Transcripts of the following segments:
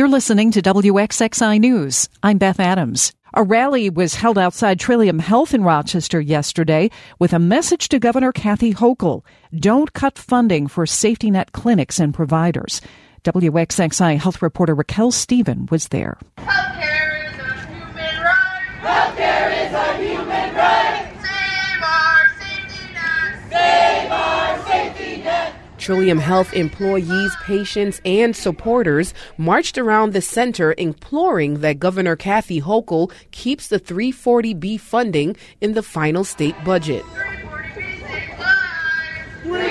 You're listening to WXXI News. I'm Beth Adams. A rally was held outside Trillium Health in Rochester yesterday with a message to Governor Kathy Hochul. Don't cut funding for safety net clinics and providers. WXXI health reporter Raquel Stephen was there. Net. Trillium Health employees, patients, and supporters marched around the center imploring that Governor Kathy Hochul keeps the 340B funding in the final state budget.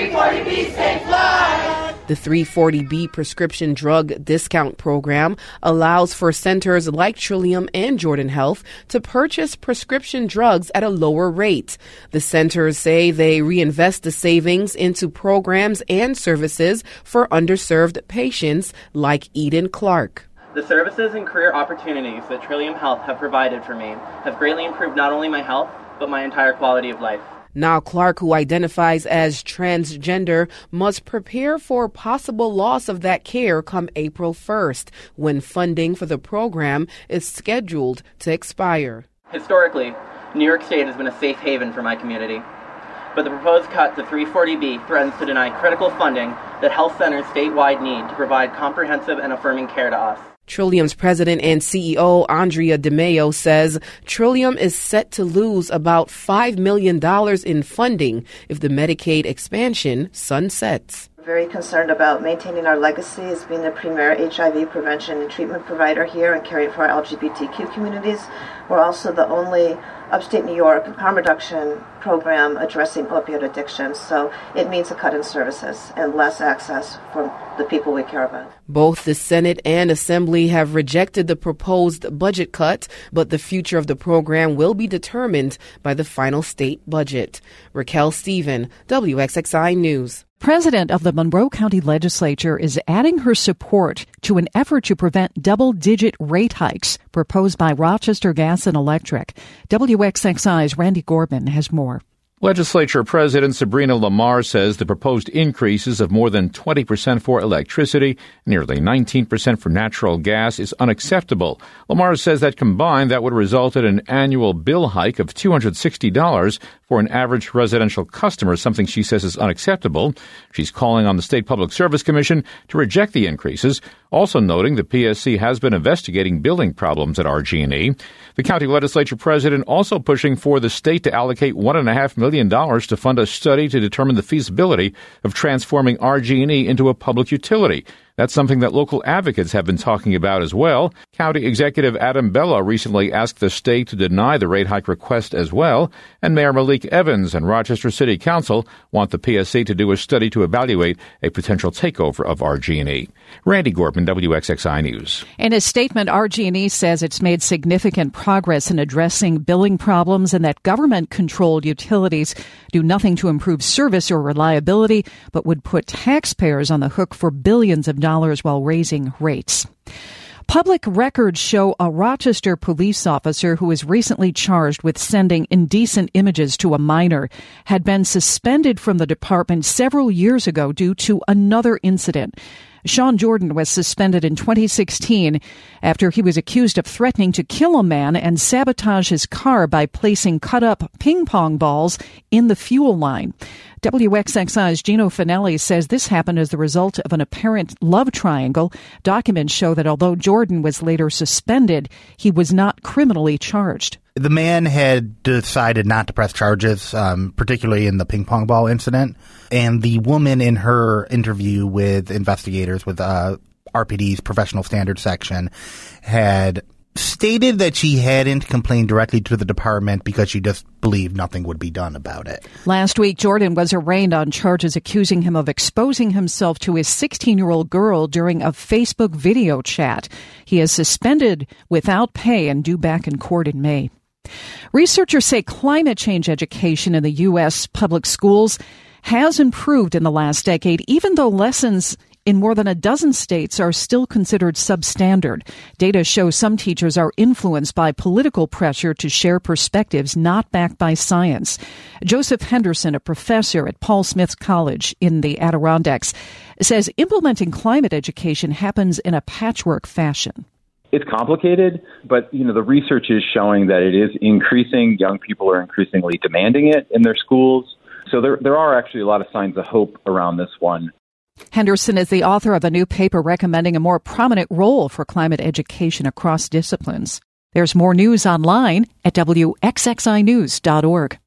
340B save lives. 340B save lives. The 340B prescription drug discount program allows for centers like Trillium and Jordan Health to purchase prescription drugs at a lower rate. The centers say they reinvest the savings into programs and services for underserved patients like Eden Clark. The services and career opportunities that Trillium Health have provided for me have greatly improved not only my health, but my entire quality of life. Now, Clark, who identifies as transgender, must prepare for possible loss of that care come April 1st, when funding for the program is scheduled to expire. Historically, New York State has been a safe haven for my community. But the proposed cut to 340B threatens to deny critical funding that health centers statewide need to provide comprehensive and affirming care to us. Trillium's president and CEO, Andrea DeMeo, says Trillium is set to lose about $5 million in funding if the Medicaid expansion sunsets. Very concerned about maintaining our legacy as being the premier HIV prevention and treatment provider here and caring for our LGBTQ communities. We're also the only upstate New York harm reduction program addressing opioid addiction. So it means a cut in services and less access for the people we care about. Both the Senate and Assembly have rejected the proposed budget cut, but the future of the program will be determined by the final state budget. Raquel Stephen, WXXI News. President of the Monroe County Legislature is adding her support to an effort to prevent double digit rate hikes proposed by Rochester Gas and Electric. WXXI's Randy Gorbman has more. Legislature President Sabrina LaMar says the proposed increases of more than 20% for electricity, nearly 19% for natural gas is unacceptable. LaMar says that combined that would result in an annual bill hike of $260 for an average residential customer, something she says is unacceptable. She's calling on the State Public Service Commission to reject the increases, also noting the PSC has been investigating billing problems at RG&E. The county legislature president also pushing for the state to allocate $1.5 million to fund a study to determine the feasibility of transforming RG&E into a public utility. That's something that local advocates have been talking about as well. County Executive Adam Bello recently asked the state to deny the rate hike request as well, and Mayor Malik Evans and Rochester City Council want the PSC to do a study to evaluate a potential takeover of RG&E. Randy Gorbman, WXXI News. In a statement, RG&E says it's made significant progress in addressing billing problems and that government-controlled utilities do nothing to improve service or reliability, but would put taxpayers on the hook for billions of dollars while raising rates. Public records show a Rochester police officer who was recently charged with sending indecent images to a minor had been suspended from the department several years ago due to another incident. Sean Jordan was suspended in 2016 after he was accused of threatening to kill a man and sabotage his car by placing cut up ping pong balls in the fuel line. WXXI's Gino Fanelli says this happened as the result of an apparent love triangle. Documents show that although Jordan was later suspended, he was not criminally charged. The man had decided not to press charges, um, particularly in the ping pong ball incident. And the woman in her interview with investigators with uh, RPD's professional standards section had stated that she hadn't complained directly to the department because she just believed nothing would be done about it. Last week, Jordan was arraigned on charges accusing him of exposing himself to his 16 year old girl during a Facebook video chat. He is suspended without pay and due back in court in May. Researchers say climate change education in the U.S. public schools has improved in the last decade, even though lessons in more than a dozen states are still considered substandard. Data shows some teachers are influenced by political pressure to share perspectives not backed by science. Joseph Henderson, a professor at Paul Smith College in the Adirondacks, says implementing climate education happens in a patchwork fashion. It's complicated, but you know the research is showing that it is increasing. Young people are increasingly demanding it in their schools. So there there are actually a lot of signs of hope around this one. Henderson is the author of a new paper recommending a more prominent role for climate education across disciplines. There's more news online at wxxinews.org.